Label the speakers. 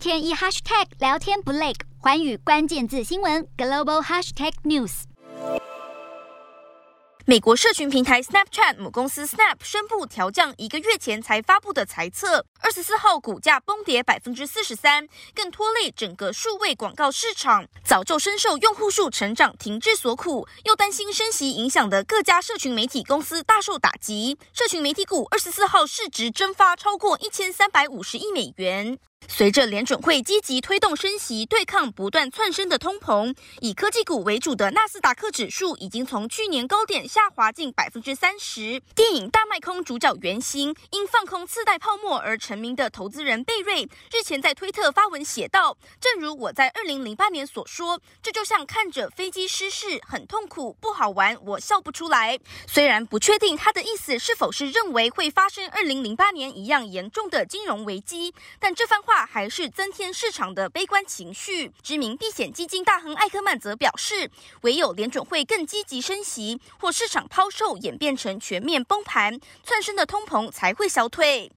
Speaker 1: 天一 hashtag 聊天不累，寰宇关键字新闻 global hashtag news。
Speaker 2: 美国社群平台 Snapchat 母公司 Snap 宣布调降一个月前才发布的财测，二十四号股价崩跌百分之四十三，更拖累整个数位广告市场。早就深受用户数成长停滞所苦，又担心升息影响的各家社群媒体公司大受打击，社群媒体股二十四号市值蒸发超过一千三百五十亿美元。随着联准会积极推动升息，对抗不断窜升的通膨，以科技股为主的纳斯达克指数已经从去年高点下滑近百分之三十。电影《大卖空》主角原型因放空次贷泡沫而成名的投资人贝瑞日前在推特发文写道：“正如我在二零零八年所说，这就像看着飞机失事，很痛苦，不好玩，我笑不出来。”虽然不确定他的意思是否是认为会发生二零零八年一样严重的金融危机，但这番话。还是增添市场的悲观情绪。知名避险基金大亨艾克曼则表示，唯有联准会更积极升息，或市场抛售演变成全面崩盘，窜升的通膨才会消退。